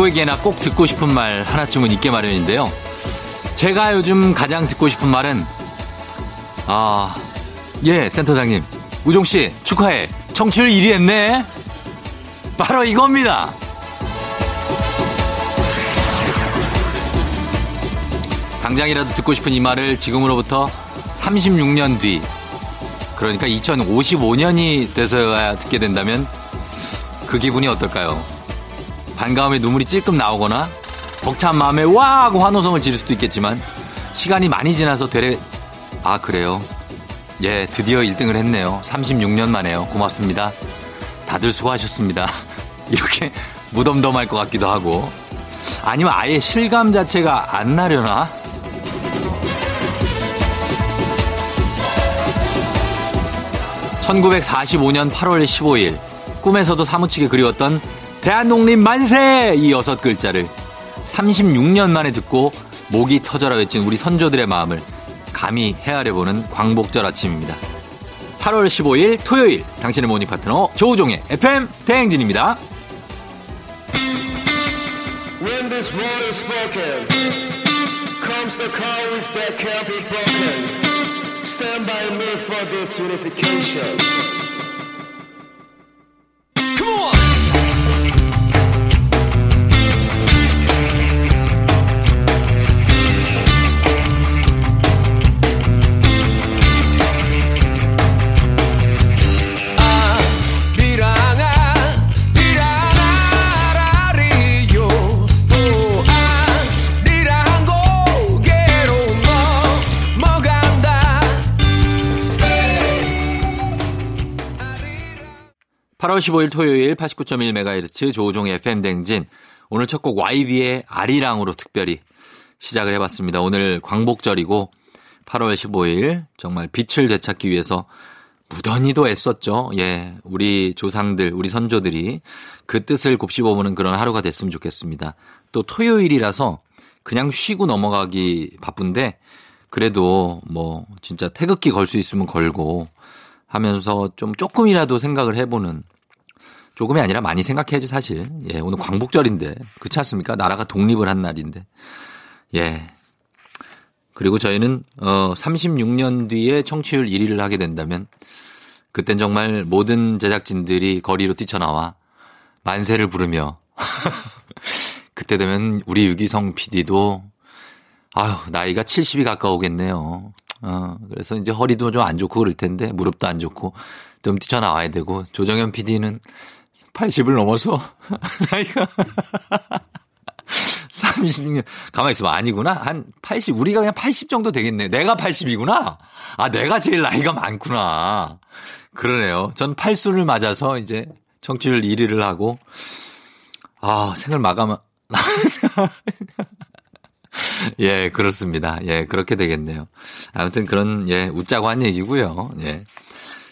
누구에게나 꼭 듣고 싶은 말 하나쯤은 있게 마련인데요. 제가 요즘 가장 듣고 싶은 말은 아, 예, 센터장님. 우종 씨, 축하해. 청취율 1위 했네. 바로 이겁니다. 당장이라도 듣고 싶은 이 말을 지금으로부터 36년 뒤, 그러니까 2055년이 돼서야 듣게 된다면 그 기분이 어떨까요? 반가움에 눈물이 찔끔 나오거나 벅찬 마음에 와 하고 환호성을 지를 수도 있겠지만 시간이 많이 지나서 되레 아 그래요? 예 드디어 1등을 했네요. 36년 만에요. 고맙습니다. 다들 수고하셨습니다. 이렇게 무덤덤할 것 같기도 하고. 아니면 아예 실감 자체가 안 나려나? 1945년 8월 15일 꿈에서도 사무치게 그리웠던 대한독립 만세! 이 여섯 글자를 36년 만에 듣고 목이 터져라 외친 우리 선조들의 마음을 감히 헤아려보는 광복절 아침입니다. 8월 15일 토요일 당신의 모닝 파트너 조우종의 FM 대행진입니다. Stand by me for this unification. (8월 15일) 토요일 (89.1MHz) 조우종의 FM 댕진 오늘 첫 곡 YB의 아리랑으로 특별히 시작을 해봤습니다. 오늘 광복절이고 8월 15일 정말 빛을 되찾기 위해서 무던히도 애썼죠. 예. 우리 조상들, 우리 선조들이 그 뜻을 곱씹어보는 그런 하루가 됐으면 좋겠습니다. 또 토요일이라서 그냥 쉬고 넘어가기 바쁜데 그래도 뭐 진짜 태극기 걸 수 있으면 걸고 하면서 좀 조금이라도 생각을 해보는 조금이 아니라 많이 생각해야죠, 사실. 예, 오늘 광복절인데. 그렇지 않습니까? 나라가 독립을 한 날인데. 예. 그리고 저희는 어 36년 뒤에 청취율 1위를 하게 된다면 그땐 정말 모든 제작진들이 거리로 뛰쳐나와 만세를 부르며 그때 되면 우리 유기성 PD도 아유 나이가 70이 가까우겠네요. 어 그래서 이제 허리도 좀 안 좋고 그럴 텐데 무릎도 안 좋고 좀 뛰쳐나와야 되고 조정현 PD는 80을 넘어서 나이가 36년. 가만히 있어봐. 아니구나. 한 80, 우리가 그냥 80 정도 되겠네. 내가 80이구나. 아, 내가 제일 나이가 많구나. 그러네요. 전 8수를 맞아서 이제 청취율 1위를 하고, 아, 생을 마감, 예, 그렇습니다. 예, 그렇게 되겠네요. 아무튼 그런, 예, 웃자고 한 얘기고요. 예.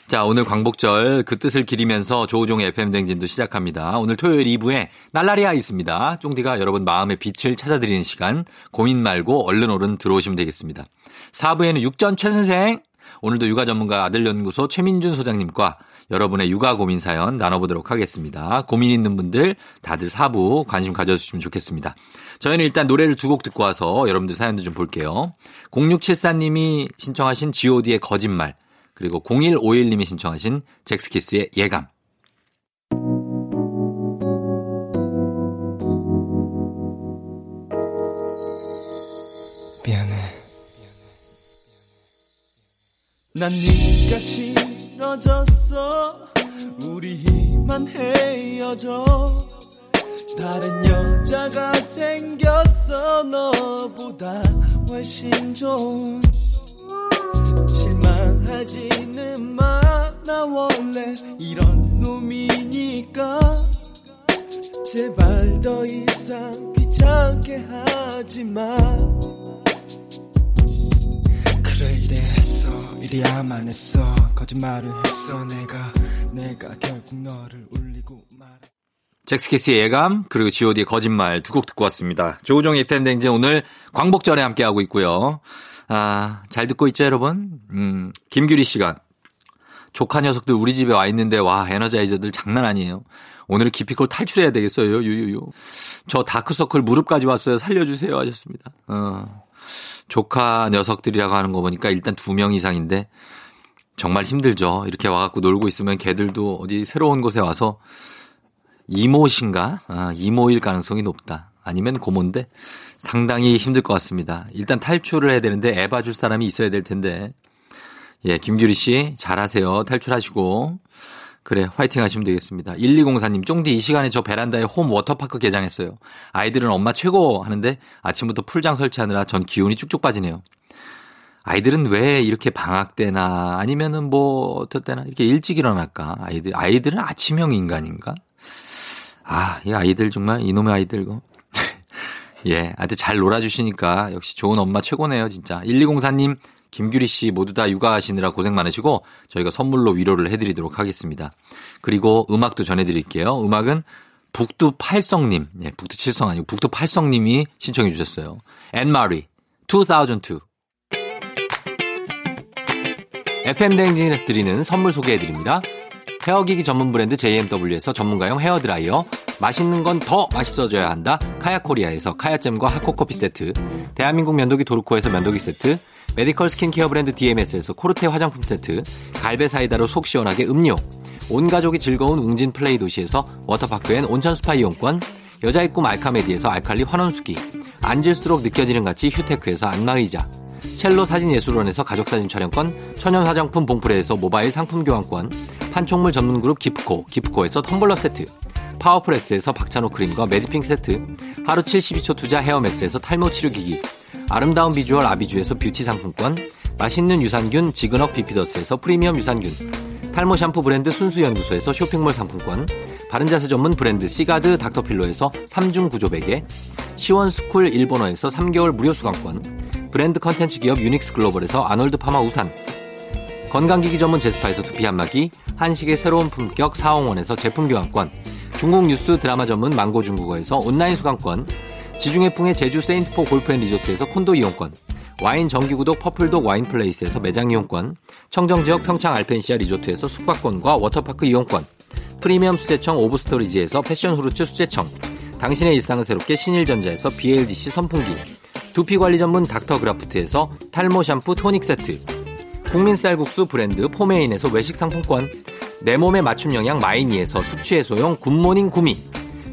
자, 오늘 광복절 그 뜻을 기리면서 조우종의 FM댕진도 시작합니다. 오늘 토요일 2부에 날라리아 있습니다. 쫑디가 여러분 마음의 빛을 찾아드리는 시간, 고민 말고 얼른 얼른 들어오시면 되겠습니다. 4부에는 육전 최선생, 오늘도 육아 전문가 아들연구소 최민준 소장님과 여러분의 육아 고민 사연 나눠보도록 하겠습니다. 고민 있는 분들 다들 4부 관심 가져주시면 좋겠습니다. 저희는 일단 노래를 두 곡 듣고 와서 여러분들 사연도 좀 볼게요. 0674님이 신청하신 god의 거짓말, 그리고 0151님이 신청하신 잭스키스의 예감. 미안해. 난 네가 싫어졌어. 우리 이만 헤어져. 다른 여자가 생겼어. 너보다 훨씬 좋은. 하지는 마, 나 원래 이런 놈이니까. 제발 더 이상 귀찮게 하지 마. 그래 이래 했어 이리야만 했어 거짓말을 했어 내가 내가 결국 너를 울리고 말 잭스키스의 예감 그리고 god의 거짓말 두 곡 듣고 왔습니다. 조우종의 팬댕진 오늘 광복절에 함께하고 있고요. 아, 잘 듣고 있죠, 여러분? 음, 김규리 씨가 조카 녀석들 우리 집에 와 있는데 와, 에너자이저들 장난 아니에요. 오늘은 기피콜 탈출해야 되겠어요. 유유유. 저 다크서클 무릎까지 왔어요. 살려주세요. 하셨습니다. 어. 조카 녀석들이라고 하는 거 보니까 일단 두 명 이상인데 정말 힘들죠. 이렇게 와갖고 놀고 있으면 개들도 어디 새로운 곳에 와서 이모신가? 아, 이모일 가능성이 높다. 아니면 고모인데 상당히 힘들 것 같습니다. 일단 탈출을 해야 되는데 애 봐줄 사람이 있어야 될 텐데. 예, 김규리 씨 잘하세요. 탈출하시고. 그래, 화이팅 하시면 되겠습니다. 1204님, 쫑디 이 시간에 저 베란다에 홈 워터파크 개장했어요. 아이들은 엄마 최고 하는데 아침부터 풀장 설치하느라 전 기운이 쭉쭉 빠지네요. 아이들은 왜 이렇게 방학 때나 아니면은 뭐 어떨 때나 이렇게 일찍 일어날까? 아이들, 아이들은 아침형 인간인가? 아, 이 아이들 정말 이놈의 아이들 거. 예, 아주 잘 놀아주시니까 역시 좋은 엄마 최고네요, 진짜. 1204님, 김규리 씨 모두 다 육아하시느라 고생 많으시고 저희가 선물로 위로를 해드리도록 하겠습니다. 그리고 음악도 전해드릴게요. 음악은 북두 팔성님, 예, 북두 칠성 아니고 북두 팔성님이 신청해 주셨어요. 앤마리, 2002. FM 대행진에서 드리는 선물 소개해 드립니다. 헤어기기 전문 브랜드 JMW에서 전문가용 헤어드라이어, 맛있는 건 더 맛있어져야 한다. 카야코리아에서 카야잼과 하코커피 세트, 대한민국 면도기 도르코에서 면도기 세트, 메디컬 스킨케어 브랜드 DMS에서 코르테 화장품 세트, 갈배 사이다로 속 시원하게 음료, 온 가족이 즐거운 웅진 플레이 도시에서 워터파크엔 온천 스파 이용권, 여자의 꿈 알카메디에서 알칼리 환원수기, 앉을수록 느껴지는 가치 휴테크에서 안마의자, 첼로 사진예술원에서 가족사진 촬영권, 천연 화장품 봉프레에서 모바일 상품 교환권, 판촉물 전문 그룹 기프코, 기프코에서 텀블러 세트, 파워프렉스에서 박찬호 크림과 메디핑 세트, 하루 72초 투자 헤어맥스에서 탈모 치료기기, 아름다운 비주얼 아비주에서 뷰티 상품권, 맛있는 유산균 지근억 비피더스에서 프리미엄 유산균, 탈모 샴푸 브랜드 순수연구소에서 쇼핑몰 상품권, 바른자세 전문 브랜드 시가드 닥터필로에서 3중 구조 베개, 시원스쿨 일본어에서 3개월 무료 수강권, 브랜드 컨텐츠 기업 유닉스 글로벌에서 아놀드 파마 우산, 건강기기 전문 제스파에서 두피 안마기, 한식의 새로운 품격 사홍원에서 제품 교환권, 중국 뉴스 드라마 전문 망고 중국어에서 온라인 수강권, 지중해풍의 제주 세인트포 골프앤리조트에서 콘도 이용권, 와인 정기구독 퍼플독 와인플레이스에서 매장 이용권, 청정지역 평창 알펜시아 리조트에서 숙박권과 워터파크 이용권, 프리미엄 수제청 오브스토리지에서 패션 후르츠 수제청, 당신의 일상을 새롭게 신일전자에서 BLDC 선풍기, 두피관리 전문 닥터그라프트에서 탈모 샴푸 토닉 세트, 국민 쌀국수 브랜드 포메인에서 외식 상품권, 내 몸에 맞춤 영양 마이니에서 숙취 해소용 굿모닝 구미,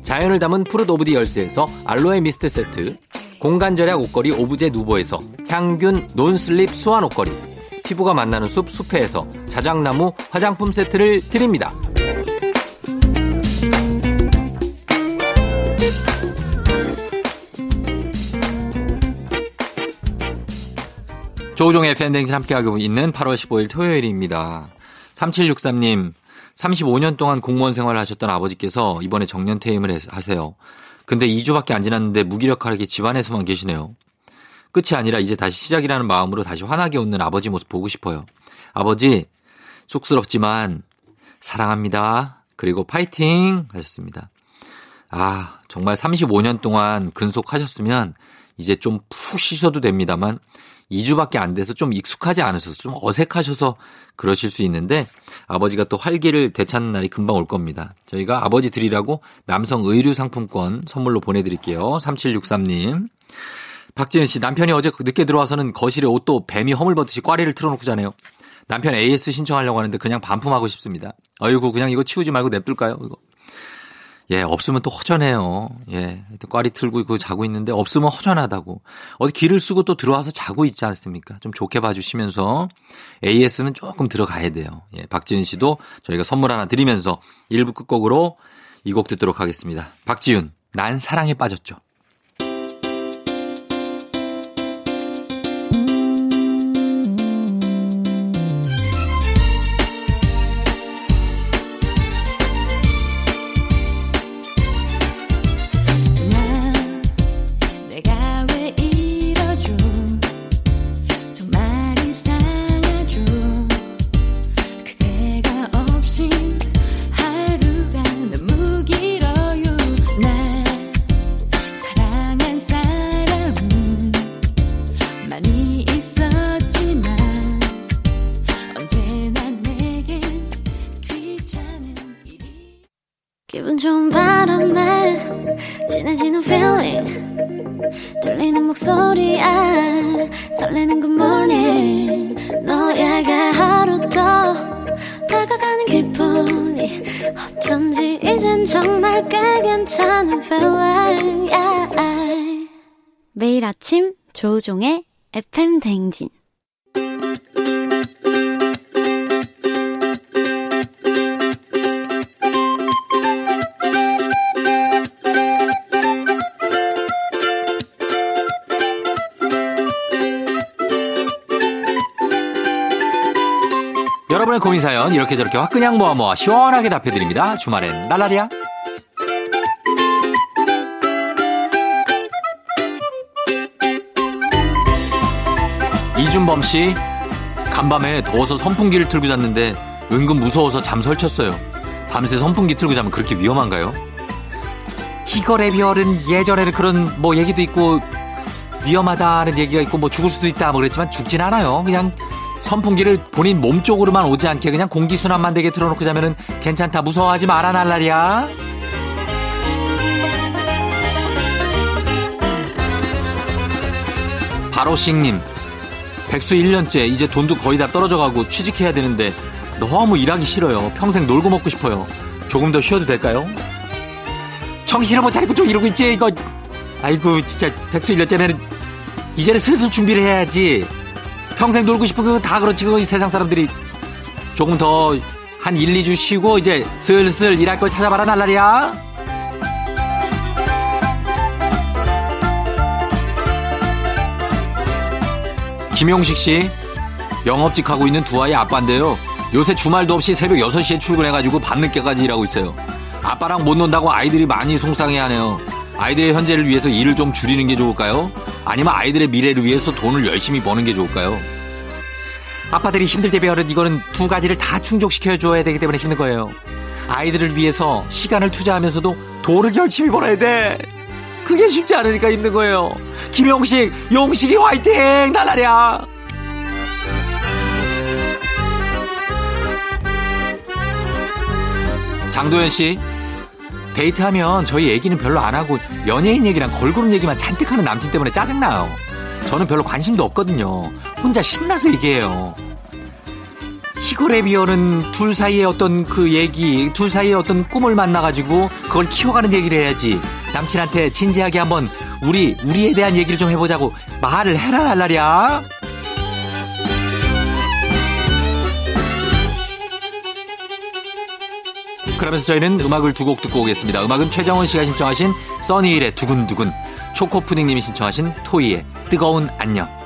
자연을 담은 Fruit of the Earth에서 알로에 미스트 세트, 공간 절약 옷걸이 오브제 누보에서 향균 non-slip 수환 옷걸이, 피부가 만나는 숲 숲에서 자작나무 화장품 세트를 드립니다. 조우종의 FM 대행진 함께하고 있는 8월 15일 토요일입니다. 3763님, 35년 동안 공무원 생활을 하셨던 아버지께서 이번에 정년 퇴임을 하세요. 근데 2주밖에 안 지났는데 무기력하게 집안에서만 계시네요. 끝이 아니라 이제 다시 시작이라는 마음으로 다시 환하게 웃는 아버지 모습 보고 싶어요. 아버지, 쑥스럽지만 사랑합니다. 그리고 파이팅 하셨습니다. 아, 정말 35년 동안 근속하셨으면 이제 좀 푹 쉬셔도 됩니다만 2주밖에 안 돼서 좀 익숙하지 않으셔서 좀 어색하셔서 그러실 수 있는데 아버지가 또 활기를 되찾는 날이 금방 올 겁니다. 저희가 아버지 드리라고 남성 의류 상품권 선물로 보내드릴게요. 3763님. 박지은 씨 남편이 어제 늦게 들어와서는 거실에 옷도 뱀이 허물벗듯이 꽈리를 틀어놓고 자네요. 남편 AS 신청하려고 하는데 그냥 반품하고 싶습니다. 어이구 그냥 이거 치우지 말고 냅둘까요? 이거. 예, 없으면 또 허전해요. 예, 꽈리 틀고 있고 자고 있는데 없으면 허전하다고. 어디 길을 쓰고 또 들어와서 자고 있지 않습니까? 좀 좋게 봐주시면서 AS는 조금 들어가야 돼요. 예, 박지은 씨도 저희가 선물 하나 드리면서 1부 끝곡으로 이 곡 듣도록 하겠습니다. 박지윤, 난 사랑에 빠졌죠. 매일 아침 조우종의 FM 댕진 여러분의 고민 사연 이렇게 저렇게 확 그냥 모아 모아 시원하게 답해드립니다. 주말엔 날라리야. 이준범 씨 간밤에 더워서 선풍기를 틀고 잤는데 은근 무서워서 잠 설쳤어요. 밤새 선풍기 틀고 자면 그렇게 위험한가요? 희거래 별은 예전에는 그런 뭐 얘기도 있고 위험하다는 얘기가 있고 뭐 죽을 수도 있다 뭐 그랬지만 죽진 않아요. 그냥 선풍기를 본인 몸 쪽으로만 오지 않게 그냥 공기순환만 되게 틀어놓고 자면은 괜찮다 무서워하지 마라 날라리야. 바로싱님 백수 1년째 이제 돈도 거의 다 떨어져 가고 취직해야 되는데 너무 일하기 싫어요. 평생 놀고 먹고 싶어요. 조금 더 쉬어도 될까요? 정신을 못 차리고 좀 이러고 있지 이거. 아이고 진짜 백수 1년째는 이제는 슬슬 준비를 해야지. 평생 놀고 싶은 거 다 그렇지 그 세상 사람들이 조금 더 한 1, 2주 쉬고 이제 슬슬 일할 걸 찾아봐라 날라리야. 김용식 씨 영업직 하고 있는 두 아이 아빠인데요. 요새 주말도 없이 새벽 6시에 출근해가지고 밤늦게까지 일하고 있어요. 아빠랑 못 논다고 아이들이 많이 속상해하네요. 아이들의 현재를 위해서 일을 좀 줄이는 게 좋을까요? 아니면 아이들의 미래를 위해서 돈을 열심히 버는 게 좋을까요? 아빠들이 힘들 때 배우는 이거는 두 가지를 다 충족시켜 줘야 되기 때문에 힘든 거예요. 아이들을 위해서 시간을 투자하면서도 돈을 열심히 벌어야 돼. 그게 쉽지 않으니까 힘든 거예요. 김용식, 용식이 화이팅! 날라랴! 장도연 씨, 데이트하면 저희 얘기는 별로 안 하고 연예인 얘기랑 걸그룹 얘기만 잔뜩 하는 남친 때문에 짜증나요. 저는 별로 관심도 없거든요. 혼자 신나서 얘기해요. 희거래 비어는 둘 사이의 어떤 그 얘기, 둘 사이의 어떤 꿈을 만나가지고 그걸 키워가는 얘기를 해야지. 남친한테 진지하게 한번 우리, 우리에 대한 얘기를 좀 해보자고 말을 해라, 날라랴. 그러면서 저희는 음악을 두 곡 듣고 오겠습니다. 음악은 최정원 씨가 신청하신 써니힐의 두근두근, 초코푸딩님이 신청하신 토이의 뜨거운 안녕.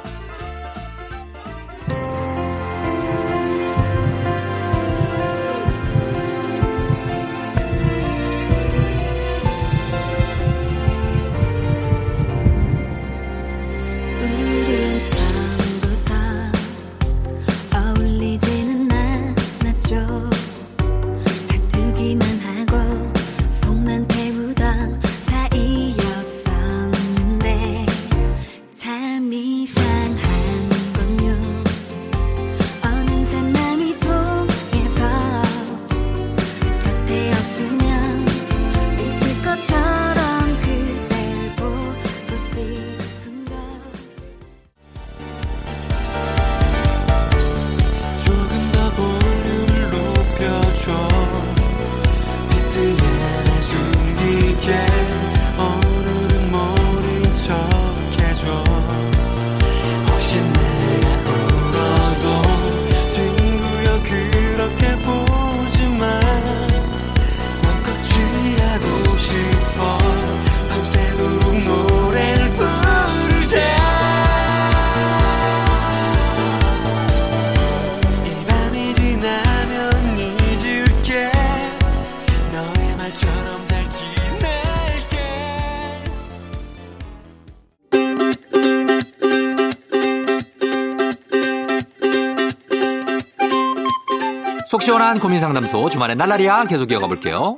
시원한 고민 상담소 주말에 날라리야 계속 이어가 볼게요.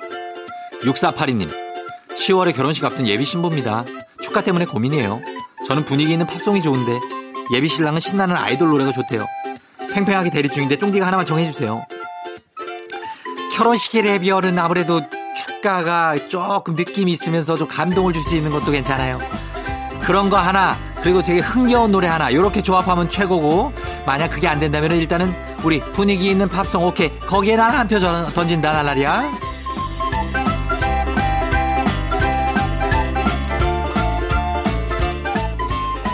6482님. 10월에 결혼식 앞둔 예비 신부입니다. 축가 때문에 고민이에요. 저는 분위기 있는 팝송이 좋은데 예비 신랑은 신나는 아이돌 노래가 좋대요. 팽팽하게 대립 중인데 쫑디가 하나만 정해주세요. 결혼식의 레비얼은 아무래도 시가가 조금 느낌이 있으면서 좀 감동을 줄 수 있는 것도 괜찮아요. 그런 거 하나 그리고 되게 흥겨운 노래 하나 이렇게 조합하면 최고고 만약 그게 안 된다면 일단은 우리 분위기 있는 팝송 오케이 거기에 난 한 표 던진다 날라리야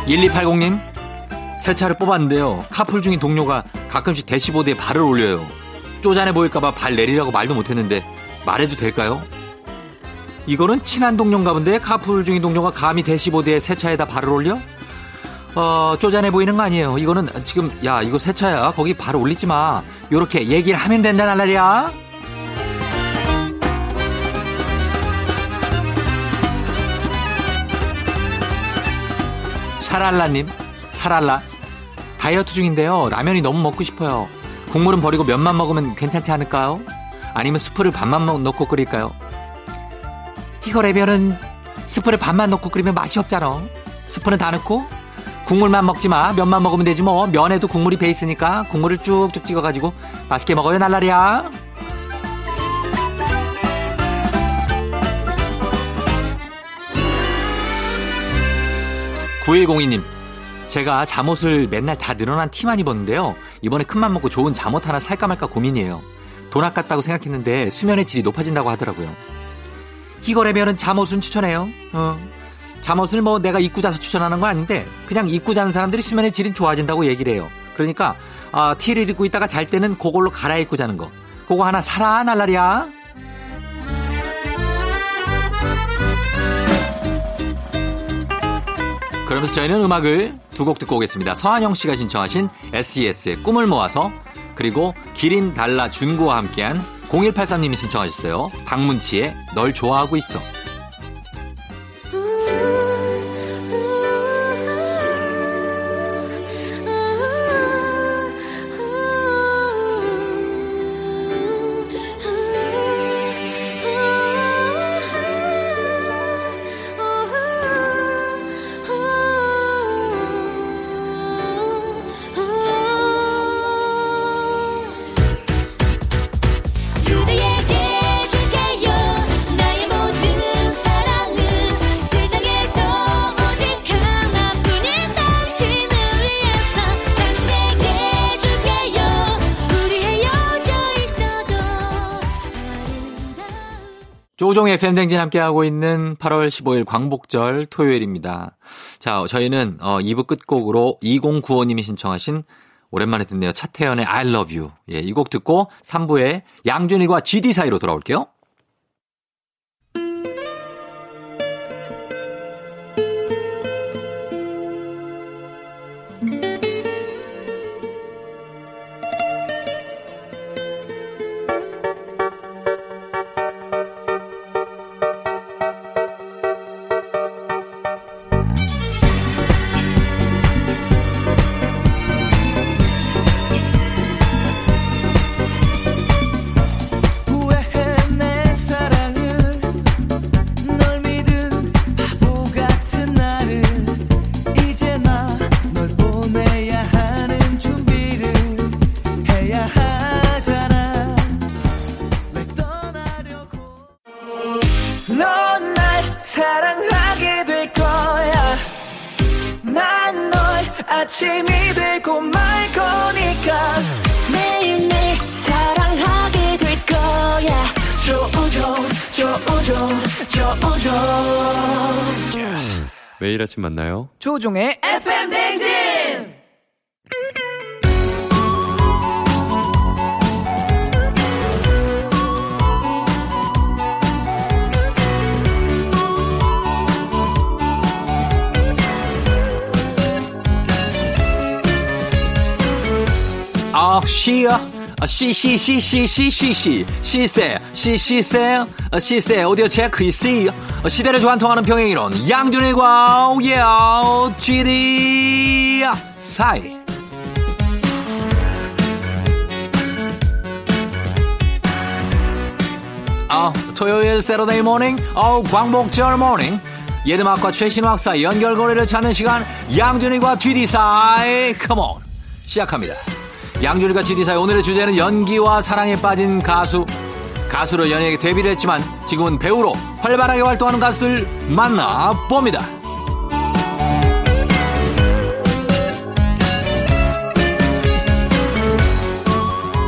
1280님 새 차를 뽑았는데요 카풀 중인 동료가 가끔씩 대시보드에 발을 올려요 쪼잔해 보일까봐 발 내리라고 말도 못했는데 말해도 될까요? 이거는 친한 동료인가 본데 카풀 중인 동료가 감히 대시보드에 새 차에다 발을 올려? 어, 쪼잔해 보이는 거 아니에요. 이거는 지금 야 이거 새 차야. 거기 발 올리지 마. 요렇게 얘기를 하면 된다는 말이야. 샤랄라님, 사랄라. 다이어트 중인데요. 라면이 너무 먹고 싶어요. 국물은 버리고 면만 먹으면 괜찮지 않을까요? 아니면 스프를 반만 넣고 끓일까요? 이거 라면은 스프를 반만 넣고 끓이면 맛이 없잖아. 스프는 다 넣고 국물만 먹지 마. 면만 먹으면 되지 뭐. 면에도 국물이 배 있으니까 국물을 쭉쭉 찍어가지고 맛있게 먹어요 날라리야. 9102님, 제가 잠옷을 맨날 다 늘어난 티만 입었는데요. 이번에 큰맘 먹고 좋은 잠옷 하나 살까 말까 고민이에요. 돈 아깝다고 생각했는데 수면의 질이 높아진다고 하더라고요. 이거라면은 잠옷은 추천해요. 어. 잠옷을 뭐 내가 입고 자서 추천하는 건 아닌데 그냥 입고 자는 사람들이 수면의 질이 좋아진다고 얘기를 해요. 그러니까 아, 티를 입고 있다가 잘 때는 그걸로 갈아입고 자는 거. 그거 하나 사라 날라리야. 그러면서 저희는 음악을 두 곡 듣고 오겠습니다. 서한영 씨가 신청하신 SES의 꿈을 모아서 그리고 기린 달라 준구와 함께한 0183님이 신청하셨어요. 박문치의 널 좋아하고 있어. 조종의 팬댕진 함께하고 있는 8월 15일 광복절 토요일입니다. 자, 저희는 어 2부 끝곡으로 2095님이 신청하신 오랜만에 듣네요. 차태현의 I love you. 예, 이 곡 듣고 3부에 양준일과 GD 사이로 돌아올게요. 쉬어 아, 시시시시시시시. 시세 시시세. 아, 시세 오디오 체크 이시 아, 시대를 관통하는 평행이론 양준일과 오예아 지리 사이. 아 토요일 세러데이 모닝 어우 광복절 모닝. 예음악과 최신 학사 연결고리를 찾는 시간 양준이과 GD 사이. 컴온 시작합니다. 양준일과 사이 오늘의 주제는 연기와 사랑에 빠진 가수. 가수로 연예계 데뷔를 했지만 지금은 배우로 활발하게 활동하는 가수들 만나봅니다.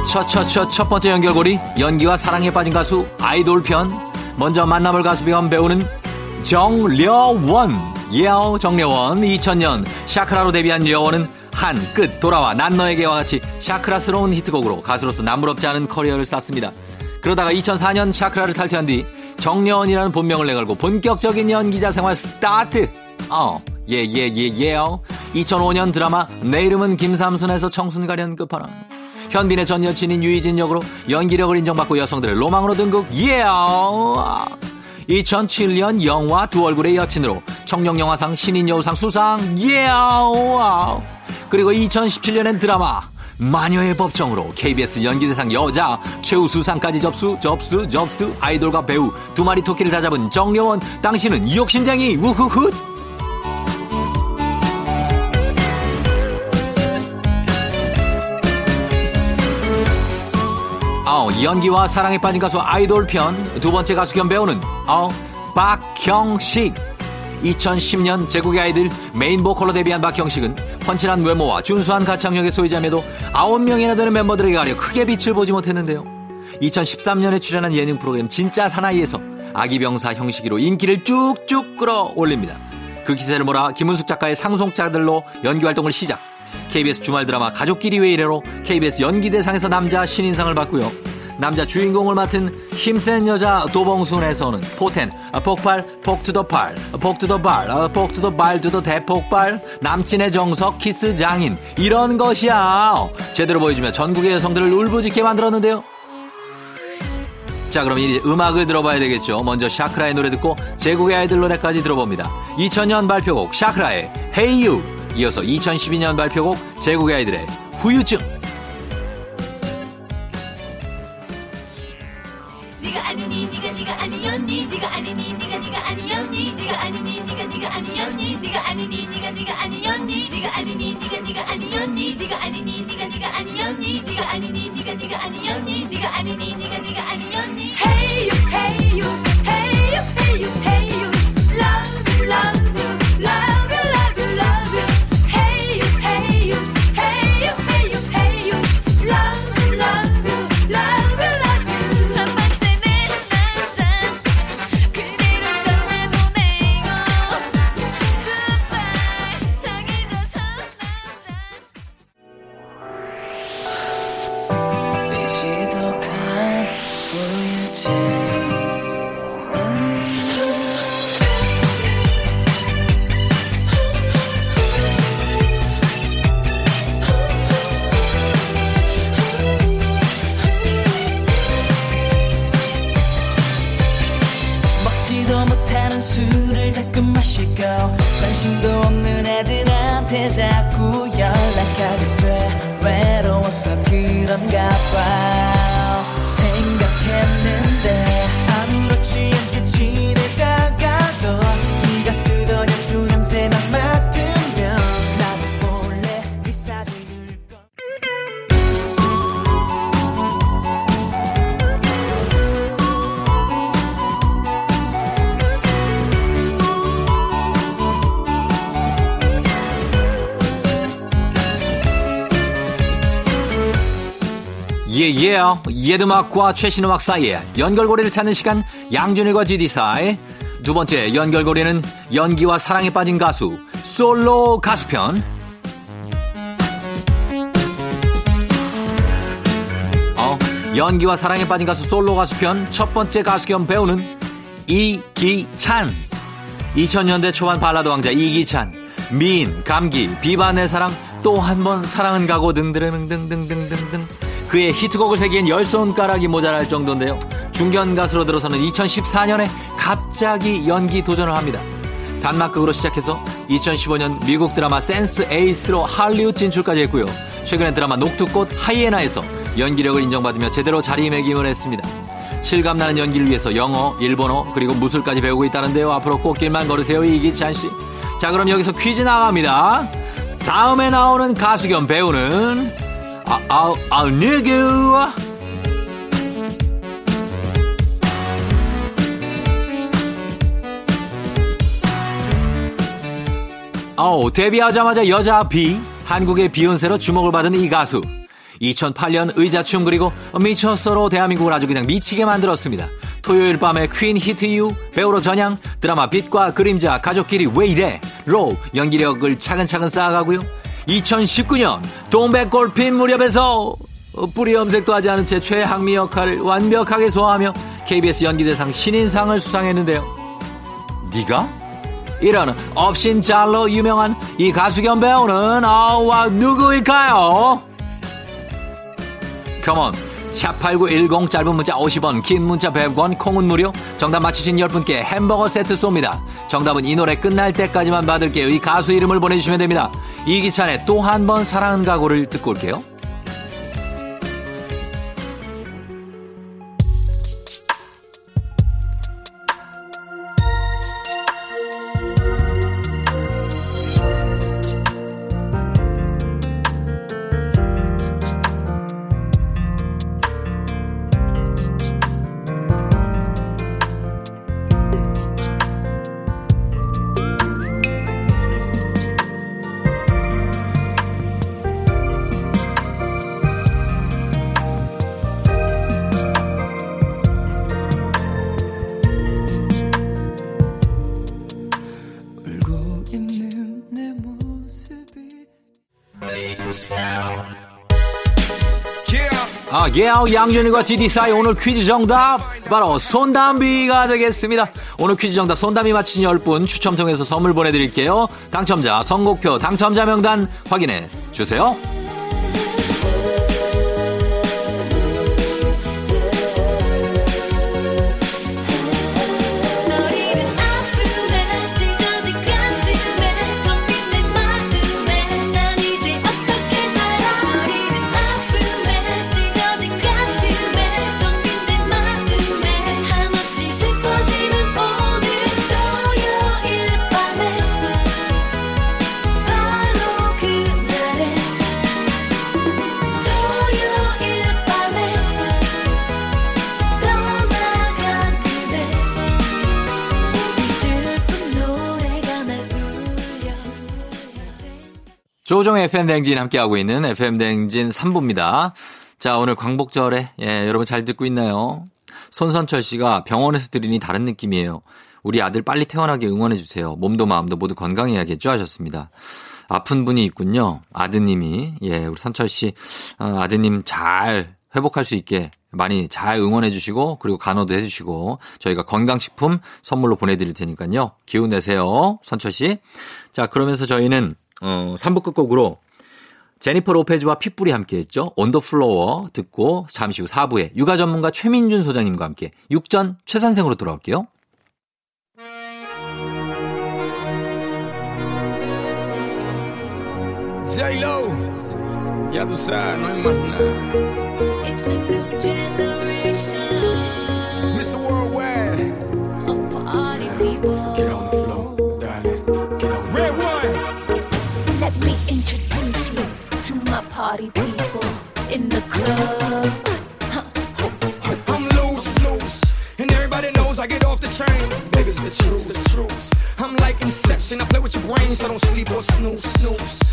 첫첫첫 첫 번째 연결고리 연기와 사랑에 빠진 가수 아이돌 편 먼저 만나볼 가수 병 배우는 정려원 yeah oh 정려원 2000년 샤크라로 데뷔한 려원은 한 끝 돌아와 난 너에게와 같이 샤크라스러운 히트곡으로 가수로서 남부럽지 않은 커리어를 쌓습니다. 그러다가 2004년 샤크라를 탈퇴한 뒤 정려원이라는 본명을 내걸고 본격적인 연기자 생활 스타트. 어, 예, 예, 예, 예요. 2005년 드라마 내 이름은 김삼순에서 청순 가련 끝판왕. 현빈의 전 여친인 유희진 역으로 연기력을 인정받고 여성들의 로망으로 등극. 예. 2007년 영화 두 얼굴의 여친으로 청룡영화상 신인여우상 수상. 예. 그리고 2017년엔 드라마 마녀의 법정으로 KBS 연기대상 여자 최우수상까지 접수 접수 접수 아이돌과 배우 두 마리 토끼를 다 잡은 정려원 당신은 욕심쟁이 우후훗! 어, 연기와 사랑에 빠진 가수 아이돌 편 두 번째 가수 겸 배우는 어, 박형식. 2010년 제국의 아이들 메인 보컬로 데뷔한 박형식은 펀치한 외모와 준수한 가창력의 소유자임에도 9명이나 되는 멤버들에게 가려 크게 빛을 보지 못했는데요. 2013년에 출연한 예능 프로그램 진짜 사나이에서 아기병사 형식으로 인기를 쭉쭉 끌어올립니다. 그 기세를 몰아 김은숙 작가의 상속자들로 연기 활동을 시작. KBS 주말 드라마 가족끼리 왜 이래로 KBS 연기대상에서 남자 신인상을 받고요. 남자 주인공을 맡은 힘센 여자 도봉순에서는 포텐, 아, 폭발, 폭투더팔, 폭투더발, 폭투더발투더 대폭발, 남친의 정석, 키스 장인 이런 것이야. 제대로 보여주면 전국의 여성들을 울부짖게 만들었는데요. 자 그럼 이제 음악을 들어봐야 되겠죠. 먼저 샤크라의 노래 듣고 제국의 아이들 노래까지 들어봅니다. 2000년 발표곡 샤크라의 Hey You 이어서 2012년 발표곡 제국의 아이들의 후유증 네가 아니니 네가 네가 아니었니? 네가 아니니 네가 네가 아니었니? 네가 아니니 예예요. 옛음악과 최신 음악 사이에 연결고리를 찾는 시간 양준일과 GD사의 두 번째 연결고리는 연기와 사랑에 빠진 가수 솔로 가수편. 어, 연기와 사랑에 빠진 가수 솔로 가수편 첫 번째 가수 겸 배우는 이기찬. 2000년대 초반 발라드 왕자 이기찬. 미인 감기 내 사랑 또 한 번 사랑은 가고 등등등등등등등 그의 히트곡을 새긴 열 손가락이 모자랄 정도인데요 중견 가수로 들어서는 2014년에 갑자기 연기 도전을 합니다 단막극으로 시작해서 2015년 미국 드라마 센스 에이스로 할리우드 진출까지 했고요 최근엔 드라마 녹두꽃 하이에나에서 연기력을 인정받으며 제대로 자리매김을 했습니다 실감나는 연기를 위해서 영어, 일본어, 그리고 무술까지 배우고 있다는데요. 앞으로 꽃길만 걸으세요, 이기찬 씨. 자, 그럼 여기서 퀴즈 나갑니다. 다음에 나오는 가수 겸 배우는 아, 아, 아 네 안녕히 계세요. 어, 데뷔하자마자 여자 비, 한국의 비욘세로 주목을 받은 이 가수. 2008년 의자춤 그리고 미쳤어로 대한민국을 아주 그냥 미치게 만들었습니다. 토요일 밤에 퀸 히트 이후 배우로 전향, 드라마 빛과 그림자, 가족끼리 왜 이래, 로 연기력을 차근차근 쌓아가고요. 2019년 동백골핀 무렵에서 뿌리 염색도 하지 않은 채 최항미 역할을 완벽하게 소화하며 KBS 연기대상 신인상을 수상했는데요. 네가? 이런 업신잘로 유명한 이 가수 겸 배우는 아와 누구일까요? 컴온 샵8910 짧은 문자 50원 긴 문자 100원 콩은 무료. 정답 맞히신 10분께 햄버거 세트 쏩니다. 정답은 이 노래 끝날 때까지만 받을게요. 이 가수 이름을 보내주시면 됩니다. 이기찬의 또 한 번 사랑은 각오를 듣고 올게요 예아우 양준일과 GD 사이 오늘 퀴즈 정답 바로 손담비가 되겠습니다. 오늘 퀴즈 정답 손담비 맞히신 10분 추첨 통해서 선물 보내드릴게요. 당첨자 선곡표 당첨자 명단 확인해 주세요. 조종의 FM댕진 함께하고 있는 FM댕진 3부입니다. 자, 오늘 광복절에, 예, 여러분 잘 듣고 있나요? 손선철 씨가 병원에서 들으니 다른 느낌이에요. 우리 아들 빨리 태어나게 응원해주세요. 몸도 마음도 모두 건강해야겠죠? 하셨습니다. 아픈 분이 있군요. 아드님이. 예, 우리 선철 씨, 어, 아드님 잘 회복할 수 있게 많이 잘 응원해 주시고 그리고 간호도 해 주시고 저희가 건강식품 선물로 보내드릴 테니까요. 기운 내세요. 선철 씨. 자, 그러면서 저희는 어, 3부 끝곡으로 제니퍼 로페즈와 핏불이 함께 했죠. On the Floor 듣고 잠시 후 4부에 육아 전문가 최민준 소장님과 함께 육전 최선생으로 돌아올게요. J-Lo Ya tú sabes, no hay más nada It's a new generation Mr. Worldwide of party people Get on the floor, party people in the club. I'm loose, loose And everybody knows I get off the train. Baby's the truth, the truth. I'm like Inception I play with your brain so don't sleep or snooze, snooze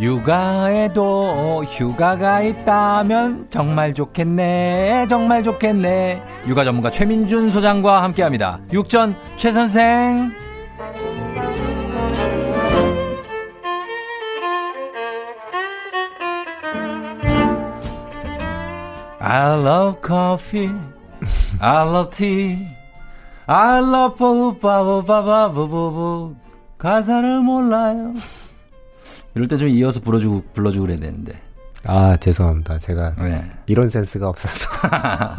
육아에도 휴가가 있다면 정말 좋겠네, 정말 좋겠네. 육아 전문가 최민준 소장과 함께 합니다. 육전 최선생. I love coffee. I love tea. I love 바바바바바바바 가사를 몰라요. 이럴 때 좀 이어서 불러주고, 불러주고 그래야 되는데. 아, 죄송합니다. 제가 네. 이런 센스가 없어서.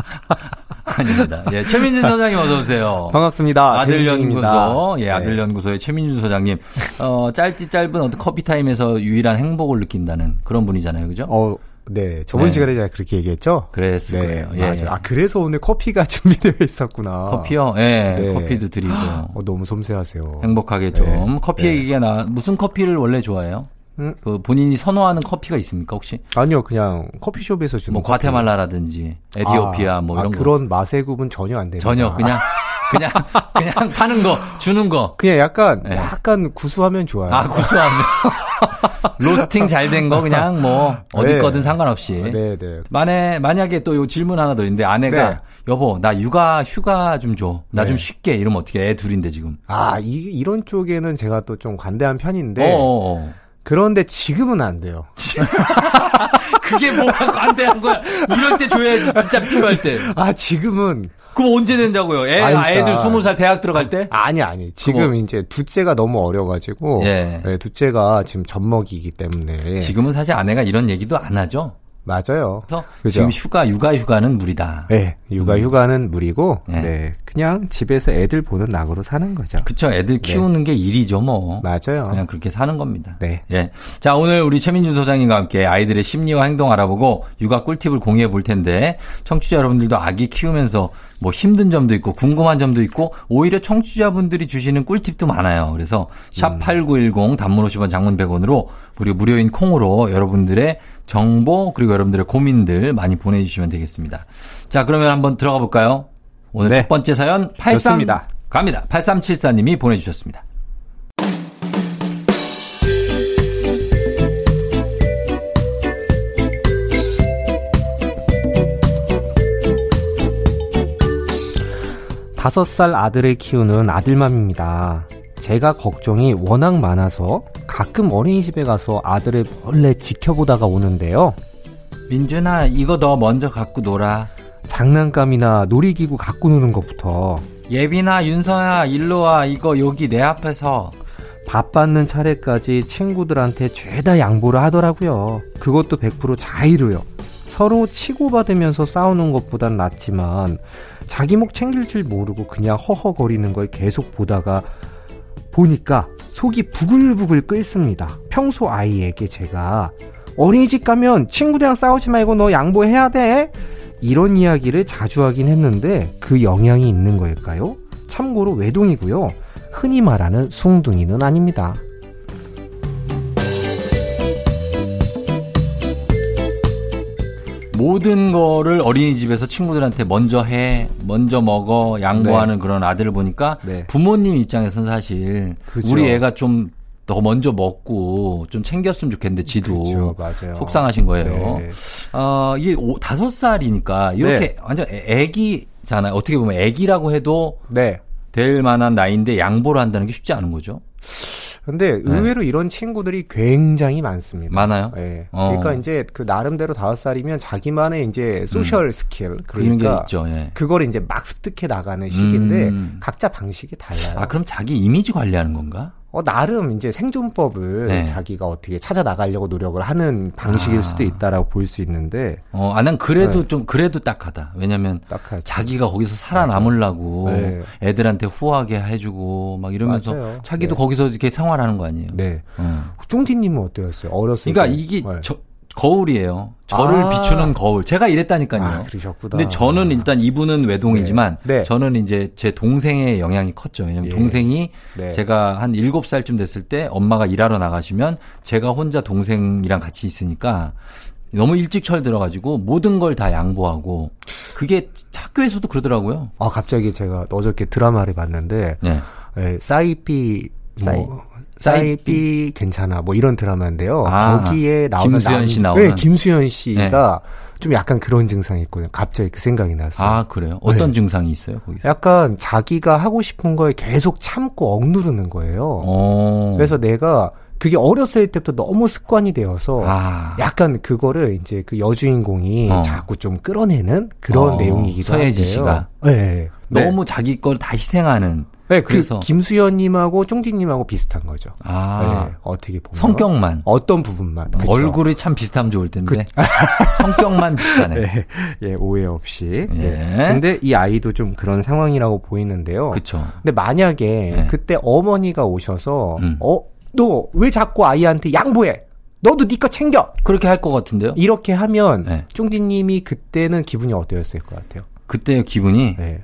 아닙니다. 예, 최민준 소장님 어서 오세요. 반갑습니다. 아들연구소, 최민준입니다. 예, 네. 아들연구소의 최민준 소장님. 어, 짧디 짧은 어떤 커피 타임에서 유일한 행복을 느낀다는 그런 분이잖아요. 그죠? 어, 네. 저번 네. 시간에 제가 그렇게 얘기했죠? 그랬을 네, 거예요. 예, 맞아요. 예. 아, 그래서 오늘 커피가 준비되어 있었구나. 커피요? 예, 네. 커피도 드리고. 어, 너무 섬세하세요. 행복하게 좀. 네. 커피 네. 얘기가 나, 무슨 커피를 원래 좋아해요? 음? 그 본인이 선호하는 커피가 있습니까, 혹시? 아니요, 그냥 커피숍에서 주는 뭐, 커피. 과테말라라든지, 에디오피아, 아, 뭐, 아, 이런 거. 그런 맛의 구분 전혀 안 됩니다. 전혀, 그냥, 그냥, 그냥 파는 거, 주는 거. 그냥 약간 네. 약간 구수하면 좋아요. 아, 구수하면. 로스팅 잘 된 거 그냥 뭐, 어디 네. 거든 상관없이. 네, 네. 만에, 만약에 또 요 질문 하나 더 있는데, 아내가, 네. 여보, 나 육아, 휴가 좀 줘. 나좀 네. 쉽게. 이러면 어떻게 해? 애 둘인데, 지금. 아, 이, 이런 쪽에는 제가 또 좀 관대한 편인데 어어어. 그런데 지금은 안 돼요. 그게 뭐가 관대한 거야? 이럴 때 줘야지, 진짜 필요할 때. 아, 지금은 그럼 언제 된다고요? 애, 아니, 애들 그러니까. 스무 살 대학 들어갈 때? 아니 아니. 지금 그거- 이제 둘째가 너무 어려가지고 예. 네, 둘째가 지금 젖먹이기 때문에 지금은 사실 아내가 이런 얘기도 안 하죠. 맞아요. 그래서 그죠? 지금 휴가, 육아 휴가는 무리다. 네, 육아 휴가는 무리고 네. 네. 그냥 집에서 애들 보는 낙으로 사는 거죠. 그쵸. 애들 키우는 게 일이죠, 뭐. 맞아요. 그냥 그렇게 사는 겁니다. 네. 예. 자, 오늘 우리 최민준 소장님과 함께 아이들의 심리와 행동 알아보고 육아 꿀팁을 공유해 볼 텐데 청취자 여러분들도 아기 키우면서 뭐 힘든 점도 있고 궁금한 점도 있고 오히려 청취자분들이 주시는 꿀팁도 많아요. 그래서 샵 8910 단문 50원 장문 100원으로 그리고 무료인 콩으로 여러분들의 정보 그리고 여러분들의 고민들 많이 보내주시면 되겠습니다. 자, 그러면 한번 들어가 볼까요? 오늘 네. 첫 번째 사연 83 좋습니다. 갑니다. 8374님이 보내주셨습니다. 다섯 살 아들을 키우는 아들맘입니다. 제가 걱정이 워낙 많아서 가끔 어린이집에 가서 아들을 몰래 지켜보다가 오는데요. 민준아, 이거 너 먼저 갖고 놀아. 장난감이나 놀이기구 갖고 노는 것부터 예빈아, 윤서야, 일로 와. 이거 여기 내 앞에서. 밥 받는 차례까지 친구들한테 죄다 양보를 하더라고요. 그것도 100% 자의로요. 서로 치고받으면서 싸우는 것보단 낫지만 자기 목 챙길 줄 모르고 그냥 허허거리는 걸 계속 보다가 보니까 속이 부글부글 끓습니다. 평소 아이에게 제가 어린이집 가면 친구들이랑 싸우지 말고 너 양보해야 돼. 이런 이야기를 자주 하긴 했는데 그 영향이 있는 걸까요? 참고로 외동이고요. 흔히 말하는 숭둥이는 아닙니다. 모든 거를 어린이집에서 친구들한테 먼저 해, 먼저 먹어, 양보하는 그런 아들을 보니까 네. 부모님 입장에서는 사실 그죠. 우리 애가 좀 더 먼저 먹고 좀 챙겼으면 좋겠는데 지도 그렇죠. 속상하신 거예요. 네. 어, 이게 오- 다섯 살이니까 이렇게 네. 완전 애- 애기잖아요. 어떻게 보면 애기라고 해도 네. 될 만한 나이인데 양보를 한다는 게 쉽지 않은 거죠. 근데 의외로 이런 친구들이 굉장히 많습니다. 많아요? 네. 어. 그러니까 이제 그 나름대로 다섯 살이면 자기만의 이제 social skill 그런 게 그러니까 있죠. 예. 그걸 이제 막 습득해 나가는 시기인데 음. 각자 방식이 달라요. 아, 그럼 자기 이미지 관리하는 건가? 어, 나름 이제 생존법을 네. 자기가 어떻게 찾아 나가려고 노력을 하는 방식일 아. 수도 있다라고 볼 수 있는데 어, 아, 난 그래도 네. 좀, 그래도 딱하다. 왜냐면, 딱하죠. 자기가 거기서 살아남으려고 네. 애들한테 후하게 해주고 막 이러면서 맞아요. 자기도 네. 거기서 이렇게 생활하는 거 아니에요. 네. 어. 쫑디님은 어떠셨어요? 어렸을 그러니까 때. 이게 네. 저, 거울이에요. 저를 아. 비추는 거울. 제가 이랬다니까요. 아, 그러셨구나. 근데 저는 일단 이분은 외동이지만 네. 네. 저는 이제 제 동생의 영향이 컸죠. 왜냐면 예. 동생이 네. 제가 한 7살쯤 됐을 때 엄마가 일하러 나가시면 제가 혼자 동생이랑 같이 있으니까 너무 일찍 철들어 가지고 모든 걸 다 양보하고 그게 학교에서도 그러더라고요. 아, 갑자기 제가 어저께 드라마를 봤는데 네. 예, 사이비 사이- 뭐 사이비? 괜찮아 뭐 이런 드라마인데요. 아, 거기에 나오는 김수현 남- 씨 나오는? 네. 네, 김수현 씨가 좀 약간 그런 증상이 있거든요. 갑자기 그 생각이 났어요. 아 그래요? 어떤 네. 증상이 있어요 거기서? 약간 자기가 하고 싶은 걸 계속 참고 억누르는 거예요. 어. 그래서 내가 그게 어렸을 때부터 너무 습관이 되어서 아. 약간 그거를 이제 그 여주인공이 어. 자꾸 좀 끌어내는 그런 어, 내용이기도 서예지 한데요. 씨가. 네. 너무 자기 걸 다 희생하는. 네, 그 그래서- 김수현님하고 쫑디님하고 비슷한 거죠. 아. 네, 어떻게 보면 성격만. 어떤 부분만 그쵸? 얼굴이 참 비슷하면 좋을 텐데. 성격만 비슷하네. 네, 예, 오해 없이. 예. 네. 근데 이 아이도 좀 그런 상황이라고 보이는데요. 그쵸. 근데 만약에 네. 그때 어머니가 오셔서 음. 어, 너 왜 자꾸 아이한테 양보해? 너도 네거 챙겨. 그렇게 할 것 같은데요? 이렇게 하면 네. 쫑디님이 그때는 기분이 어떠셨을 것 같아요? 그때 기분이 네,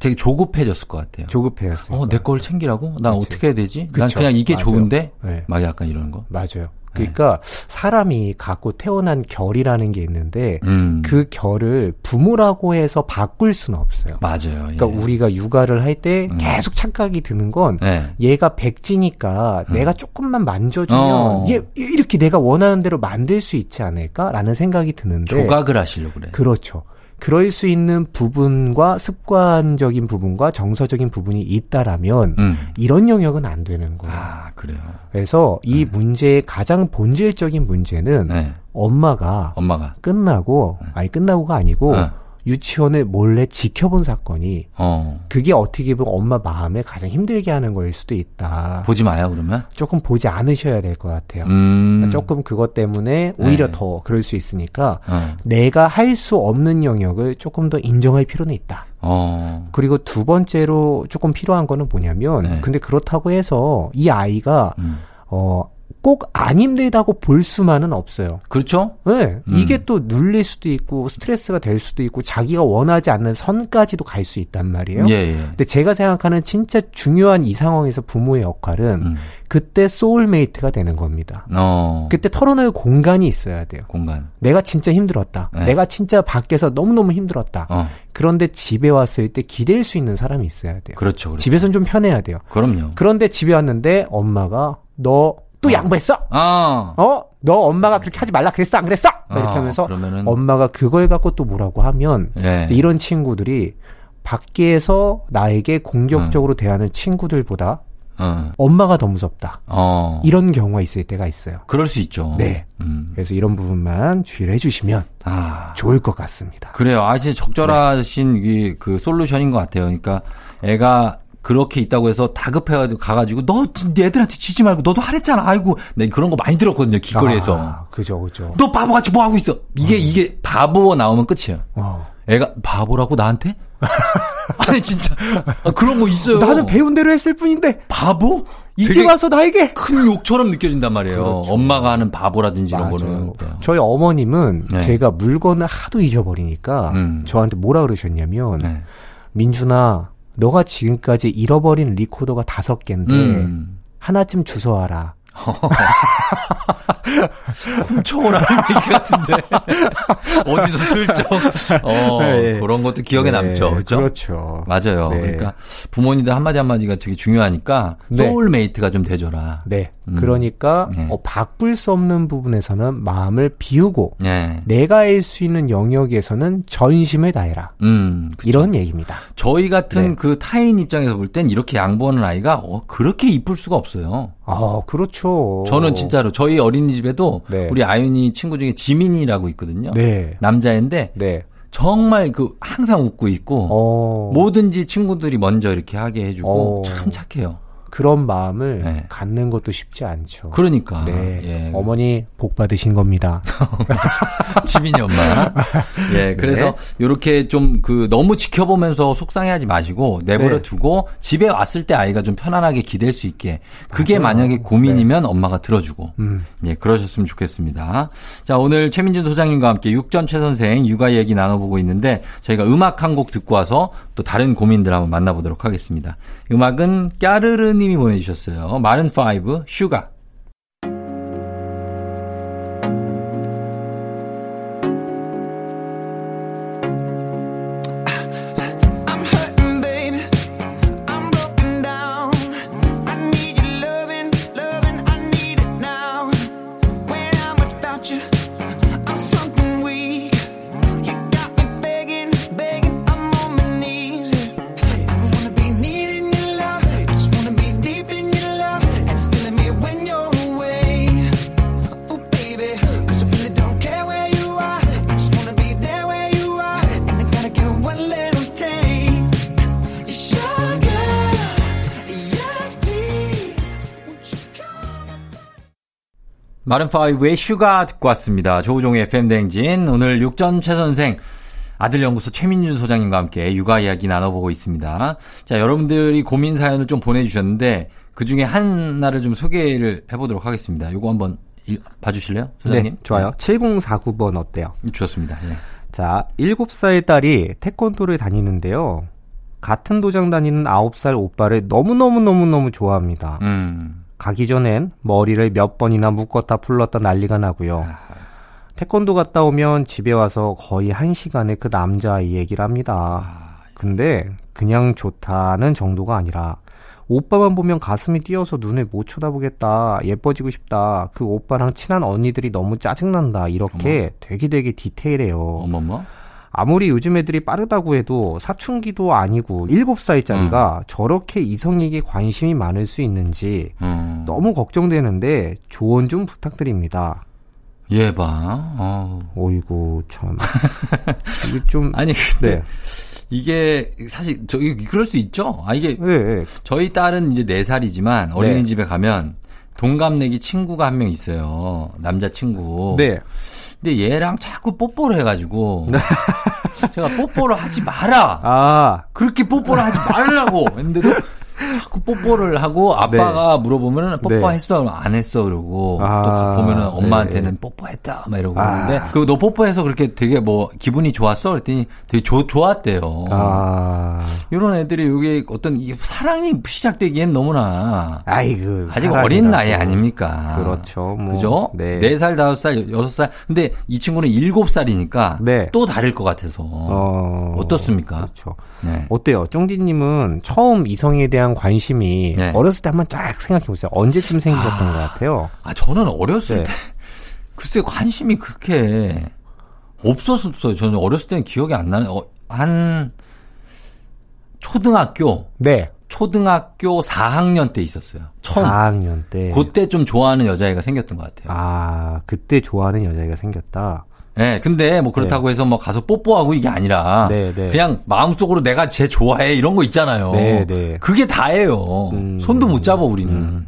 되게 조급해졌을 것 같아요. 조급해였어요. 어, 내 걸 챙기라고? 난 그치. 어떻게 해야 되지? 난 그쵸. 그냥 이게 맞아요. 좋은데? 네. 막 약간 이런 거. 맞아요. 그러니까 사람이 갖고 태어난 결이라는 게 있는데 음. 그 결을 부모라고 해서 바꿀 수는 없어요. 맞아요. 그러니까 예. 우리가 육아를 할때 음. 계속 착각이 드는 건 네. 얘가 백지니까 내가 조금만 만져주면 어. 얘 이렇게 내가 원하는 대로 만들 수 있지 않을까라는 생각이 드는데 조각을 하시려고 그래. 그렇죠. 그럴 수 있는 부분과 습관적인 부분과 정서적인 부분이 있다라면 음. 이런 영역은 안 되는 거예요. 아, 그래요. 그래서 이 문제의 가장 본질적인 문제는 네. 엄마가 엄마가. 끝나고 아니 끝나고가 아니고 어. 유치원을 몰래 지켜본 사건이 어. 그게 어떻게 보면 엄마 마음에 가장 힘들게 하는 거일 수도 있다. 보지 마요, 그러면? 조금 보지 않으셔야 될 것 같아요. 음. 조금 그것 때문에 오히려 네. 더 그럴 수 있으니까 어. 내가 할 수 없는 영역을 조금 더 인정할 필요는 있다. 어. 그리고 두 번째로 조금 필요한 거는 뭐냐면 네. 근데 그렇다고 해서 이 아이가 음. 어 꼭 안 힘들다고 볼 수만은 없어요. 그렇죠? 네, 음. 이게 또 눌릴 수도 있고 스트레스가 될 수도 있고 자기가 원하지 않는 선까지도 갈 수 있단 말이에요. 예, 예. 근데 제가 생각하는 진짜 중요한 이 상황에서 부모의 역할은 음. 그때 소울메이트가 되는 겁니다. 어. 그때 털어놓을 공간이 있어야 돼요. 공간. 내가 진짜 힘들었다. 네. 내가 진짜 밖에서 너무너무 힘들었다. 어. 그런데 집에 왔을 때 기댈 수 있는 사람이 있어야 돼요. 그렇죠, 그렇죠. 집에선 좀 편해야 돼요. 그럼요. 그런데 집에 왔는데 엄마가 너 또 양보했어? 아. 어? 너 엄마가 그렇게 하지 말라 그랬어? 안 그랬어? 막 이렇게 어, 하면서 그러면은- 엄마가 그걸 갖고 또 뭐라고 하면 예. 이런 친구들이 밖에서 나에게 음. 공격적으로 대하는 친구들보다 어. 엄마가 더 무섭다. 어. 이런 경우가 있을 때가 있어요. 그럴 수 있죠. 네. 음. 그래서 이런 부분만 주의를 해주시면 아. 좋을 것 같습니다. 그래요. 아, 진짜 적절하신 이그 솔루션인 것 같아요. 그러니까 애가 그렇게 있다고 해서 다급해가지고 가가지고 너 진- 애들한테 지지 말고 너도 하랬잖아. 아이고, 내 그런 거 많이 들었거든요. 길거리에서. 아, 그죠, 그죠. 너 바보같이 뭐 하고 있어? 이게 이게 바보 나오면 끝이에요. 어. 애가 바보라고 나한테? 아니 진짜 아, 그런 거 있어요. 나는 배운 대로 했을 뿐인데 바보? 이제 와서 나에게 큰 욕처럼 느껴진단 말이에요. 그렇죠. 엄마가 하는 바보라든지 이런 맞아요. 거는. 저희 어머님은 네. 제가 물건을 하도 잊어버리니까 음. 저한테 뭐라 그러셨냐면 네. 민준아 너가 지금까지 잃어버린 리코더가 다섯 개인데 음. 하나쯤 주워와라. 훔쳐오라는 얘기 같은데 어디서 슬쩍 어 네. 그런 것도 기억에 네, 남죠. 그렇죠? 그렇죠. 맞아요. 네. 그러니까 부모님들 한마디 한마디가 되게 중요하니까 네. soulmate가 좀 되줘라. 네. 음. 그러니까 네. 어, 바꿀 수 없는 부분에서는 마음을 비우고 네. 내가 할 수 있는 영역에서는 전심을 다해라. 음. 그쵸. 이런 얘기입니다. 저희 같은 네. 그 타인 입장에서 볼 땐 이렇게 양보하는 아이가 어, 그렇게 이쁠 수가 없어요. 아, 그렇죠. 저는 진짜로 저희 어린이집에도 네. 우리 아윤이 친구 중에 지민이라고 있거든요. 네. 남자인데 네. 정말 그 항상 웃고 있고 어. 뭐든지 친구들이 먼저 이렇게 하게 해주고 어. 참 착해요. 그런 마음을 네. 갖는 것도 쉽지 않죠. 그러니까 네. 예. 어머니 복 받으신 겁니다. 지민이 엄마. 예, 그래서 요렇게 좀 그 너무 지켜보면서 속상해하지 마시고 내버려 네. 두고 집에 왔을 때 아이가 좀 편안하게 기댈 수 있게 그게 맞아요. 만약에 고민이면 엄마가 들어주고 음. 예, 그러셨으면 좋겠습니다. 자, 오늘 최민준 소장님과 함께 육전 최 선생 육아 얘기 나눠보고 있는데 저희가 음악 한 곡 듣고 와서 또 다른 고민들 한번 만나보도록 하겠습니다. 음악은 까르르 님이 보내주셨어요. Maroon Five Sugar. Maroon 5의 Sugar 듣고 왔습니다. 조우종의 FM대행진. 오늘 육전 최 선생 아들연구소 최민준 소장님과 함께 육아 이야기 나눠보고 있습니다. 자, 여러분들이 고민 사연을 좀 보내주셨는데 그 중에 하나를 좀 소개를 해보도록 하겠습니다. 요거 한번 일- 봐주실래요? 소장님? 네, 좋아요. 7049번 어때요? 네, 좋습니다. 예. 자, 7살 딸이 태권도를 다니는데요. 같은 도장 다니는 9살 오빠를 너무너무너무너무 좋아합니다. 음, 가기 전엔 머리를 몇 번이나 묶었다 풀렀다 난리가 나고요. 태권도 갔다 오면 집에 와서 거의 한 시간에 그 남자아이 얘기를 합니다. 근데 그냥 좋다는 정도가 아니라 오빠만 보면 가슴이 뛰어서 눈을 못 쳐다보겠다. 예뻐지고 싶다. 그 오빠랑 친한 언니들이 너무 짜증난다. 이렇게 되게 되게 디테일해요. 어머머. 아무리 요즘 애들이 빠르다고 해도 사춘기도 아니고 7살짜리가 저렇게 이성에게 관심이 많을 수 있는지 음. 너무 걱정되는데 조언 좀 부탁드립니다. 얘 봐. 어. 어이구 참 이게 좀 아니, 근데 네. 이게 사실 저 이- 그럴 수 있죠. 아 이게 네, 네. 저희 딸은 이제 4 살이지만 어린이집에 가면 동갑내기 친구가 한 명 있어요. 남자 친구. 네. 근데 얘랑 자꾸 뽀뽀를 해가지고 제가 뽀뽀를 하지 마라. 아, 그렇게 뽀뽀를 하지 말라고 했는데도 자꾸 뽀뽀를 하고 아빠가 물어보면은 뽀뽀했어 안 했어 그러고 네. 아, 또 보면은 엄마한테는 네. 뽀뽀했다 막 이러고 아. 그러는데 그거 너 뽀뽀해서 그렇게 되게 뭐 기분이 좋았어 그랬더니 되게 좋 좋았대요. 아, 이런 애들이 여기 어떤 이 사랑이 시작되기엔 너무나 아이고 아직 사랑이라고. 어린 나이 아닙니까? 그렇죠. 뭐, 그죠? 네. 네살 다섯 살 여섯 살 근데 이 친구는 일곱 살이니까 네. 또 다를 것 같아서 어, 어떻습니까? 그렇죠. 네. 어때요? 쫑디님은 처음 이성에 대한 관심이 네. 어렸을 때 한번 쫙 생각해 보세요. 언제쯤 생기셨던 것 같아요? 아, 저는 어렸을 네. 때, 글쎄, 관심이 그렇게 없었어요. 저는 어렸을 때는 기억이 안 나는, 어, 한, 초등학교, 네. 초등학교 4학년 때 있었어요. 처음. 4학년 때. 그때 좀 좋아하는 여자애가 생겼던 것 같아요. 아, 그때 좋아하는 여자애가 생겼다. 네, 근데 뭐 그렇다고 해서 뭐 가서 뽀뽀하고 이게 아니라, 네, 네. 그냥 마음속으로 내가 쟤 좋아해 이런 거 있잖아요. 네, 네. 그게 다예요. 음. 손도 못 잡아 우리는.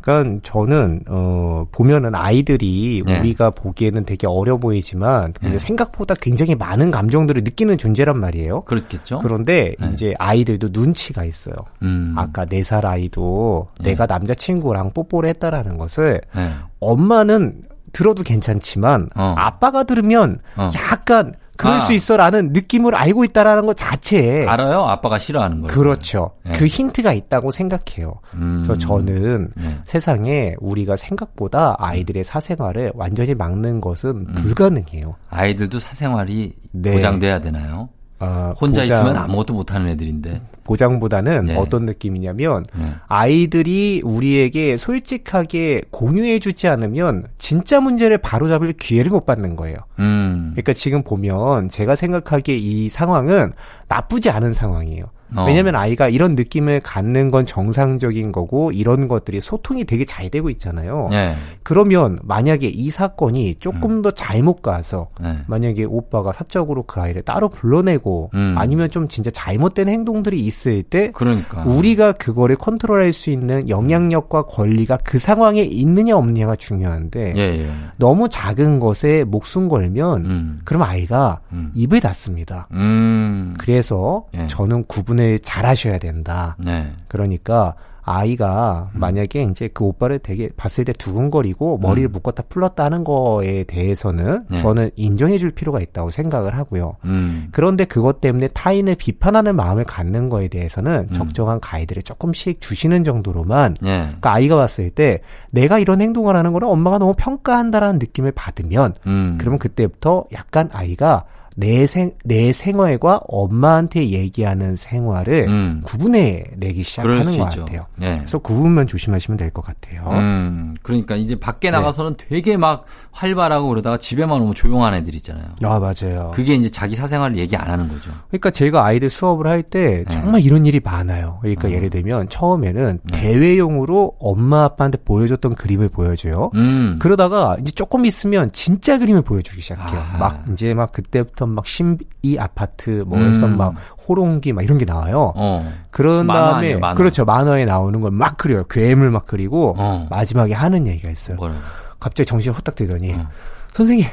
그러니까 저는 어 보면은 아이들이 네. 우리가 보기에는 되게 어려 보이지만 근데 네. 생각보다 굉장히 많은 감정들을 느끼는 존재란 말이에요. 그렇겠죠? 그런데 네. 이제 아이들도 눈치가 있어요. 음. 아까 네 살 아이도 네. 내가 남자친구랑 뽀뽀를 했다라는 것을 네. 엄마는 들어도 괜찮지만 어. 아빠가 들으면 어. 약간 그럴 아. 수 있어라는 느낌을 알고 있다라는 것 자체에 알아요? 아빠가 싫어하는 걸. 그렇죠. 네. 그 힌트가 있다고 생각해요. 음. 그래서 저는 네. 세상에 우리가 생각보다 아이들의 사생활을 완전히 막는 것은 음. 불가능해요. 아이들도 사생활이 네. 보장돼야 되나요? 아, 혼자 보장, 있으면 아무것도 못하는 애들인데. 보장보다는 네. 어떤 느낌이냐면 네. 아이들이 우리에게 솔직하게 공유해주지 않으면 진짜 문제를 바로잡을 기회를 못 받는 거예요. 음. 그러니까 지금 보면 제가 생각하기에 이 상황은 나쁘지 않은 상황이에요. 어. 왜냐면 아이가 이런 느낌을 갖는 건 정상적인 거고 이런 것들이 소통이 되게 잘 되고 있잖아요. 네. 그러면 만약에 이 사건이 조금 더 잘못 가서 네. 만약에 오빠가 사적으로 그 아이를 따로 불러내고 음. 아니면 좀 진짜 잘못된 행동들이 있을 때 그러니까. 우리가 그거를 컨트롤할 수 있는 영향력과 권리가 그 상황에 있느냐 없느냐가 중요한데 예, 예. 너무 작은 것에 목숨 걸면 음. 그럼 아이가 음. 입을 닫습니다. 음. 그래서 예. 저는 구분 을 잘 하셔야 된다. 네. 그러니까 아이가 음. 만약에 이제 그 오빠를 되게 봤을 때 두근거리고 머리를 묶었다 풀렀다 하는 거에 대해서는 음. 네. 저는 인정해 줄 필요가 있다고 생각을 하고요. 음. 그런데 그것 때문에 타인을 비판하는 마음을 갖는 거에 대해서는 음. 적정한 가이드를 조금씩 주시는 정도로만 예. 그러니까 아이가 봤을 때 내가 이런 행동을 하는 거는 엄마가 너무 평가한다라는 느낌을 받으면 음. 그러면 그때부터 약간 아이가 내 생, 내 생활과 엄마한테 얘기하는 생활을 음. 구분해 내기 시작하는 수것 있죠. 같아요. 예. 그래서 구분만 조심하시면 될 것 같아요. 음. 그러니까 이제 네. 밖에 나가서는 되게 막 활발하고 그러다가 집에만 오면 조용한 애들 있잖아요. 아, 맞아요. 그게 이제 자기 사생활을 얘기 안 하는 거죠. 그러니까 제가 아이들 수업을 할때 네. 정말 이런 일이 많아요. 그러니까 음. 예를 들면 처음에는 네. 대회용으로 엄마 아빠한테 보여줬던 그림을 보여줘요. 음. 그러다가 이제 조금 있으면 진짜 그림을 보여주기 시작해요. 아. 막 이제 막 그때부터 막 신비 아파트 뭐 음. 해서 막 호롱기 막 이런 게 나와요. 어. 그런 만화 다음에 아니에요, 만화. 그렇죠 만화에 나오는 걸 막 그려요. 괴물 막 그리고 어. 마지막에 하는 얘기가 있어요. 뭐라고? 갑자기 정신이 호딱 들더니 어. 선생님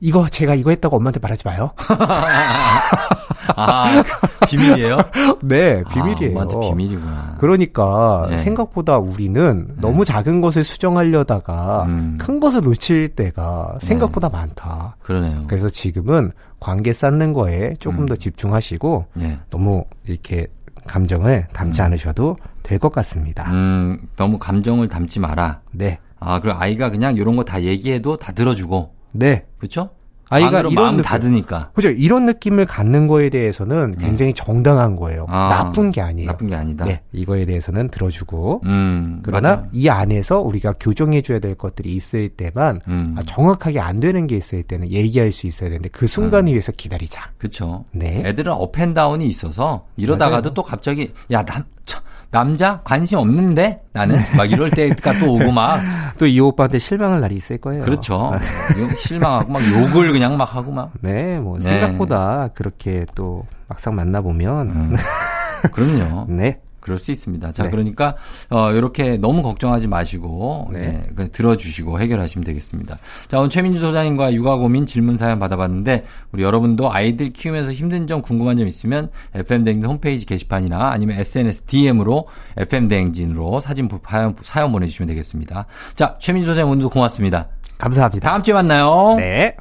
이거 제가 이거 했다고 엄마한테 말하지 마요. 아, 비밀이에요? 네, 비밀이에요. 아, 엄마한테 비밀이구나. 그러니까 네. 생각보다 우리는 너무 작은 것을 수정하려다가 음. 큰 것을 놓칠 때가 생각보다 많다. 그러네요. 그래서 지금은 관계 쌓는 거에 조금 음. 더 집중하시고 예. 너무 이렇게 감정을 담지 않으셔도 될 것 같습니다. 음, 너무 감정을 담지 마라. 네. 아, 그리고 아이가 그냥 이런 거 다 얘기해도 다 들어주고. 네. 그렇죠? 아이가 이런 마음 느낌- 닫으니까. 그죠? 이런 느낌을 갖는 거에 대해서는 굉장히 정당한 거예요. 아, 나쁜 게 아니에요. 나쁜 게 아니다. 네. 이거에 대해서는 들어주고 음, 그러나 맞아. 이 안에서 우리가 교정해줘야 될 것들이 있을 때만 음. 아, 정확하게 안 되는 게 있을 때는 얘기할 수 있어야 되는데 그 순간을 위해서 기다리자. 그렇죠. 네. 애들은 업앤다운이 있어서 이러다가도 맞아요. 또 갑자기 야, 남 저, 남자 관심 없는데 나는 막 이럴 때가 또 오고 막 또 이 오빠한테 실망할 날이 있을 거예요. 그렇죠. 실망하고 막 욕을 그냥 막 하고 막 네, 뭐 네. 생각보다 그렇게 또 막상 만나 보면 음. 그럼요. 네. 그럴 수 있습니다. 자, 네. 그러니까 어 이렇게 너무 걱정하지 마시고 네. 네. 들어주시고 해결하시면 되겠습니다. 자, 오늘 최민주 소장님과 육아 고민 질문 사연 받아봤는데 우리 여러분도 아이들 키우면서 힘든 점 궁금한 점 있으면 FM 대행진 홈페이지 게시판이나 아니면 SNS DM으로 FM 대행진으로 사진 부- 사연, 사연 보내주시면 되겠습니다. 자, 최민주 소장님 오늘도 고맙습니다. 감사합니다. 다음 주에 만나요. 네.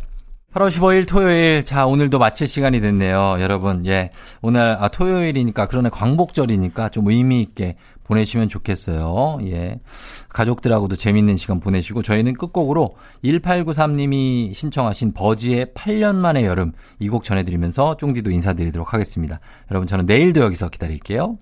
8월 15일 토요일. 자, 오늘도 마칠 시간이 됐네요. 여러분, 예. 오늘, 아, 토요일이니까, 그러네, 광복절이니까 좀 의미 있게 보내시면 좋겠어요. 예. 가족들하고도 재밌는 시간 보내시고, 저희는 끝곡으로 1893님이 신청하신 버지의 8년 만의 여름 이 곡 전해드리면서 쫑디도 인사드리도록 하겠습니다. 여러분, 저는 내일도 여기서 기다릴게요.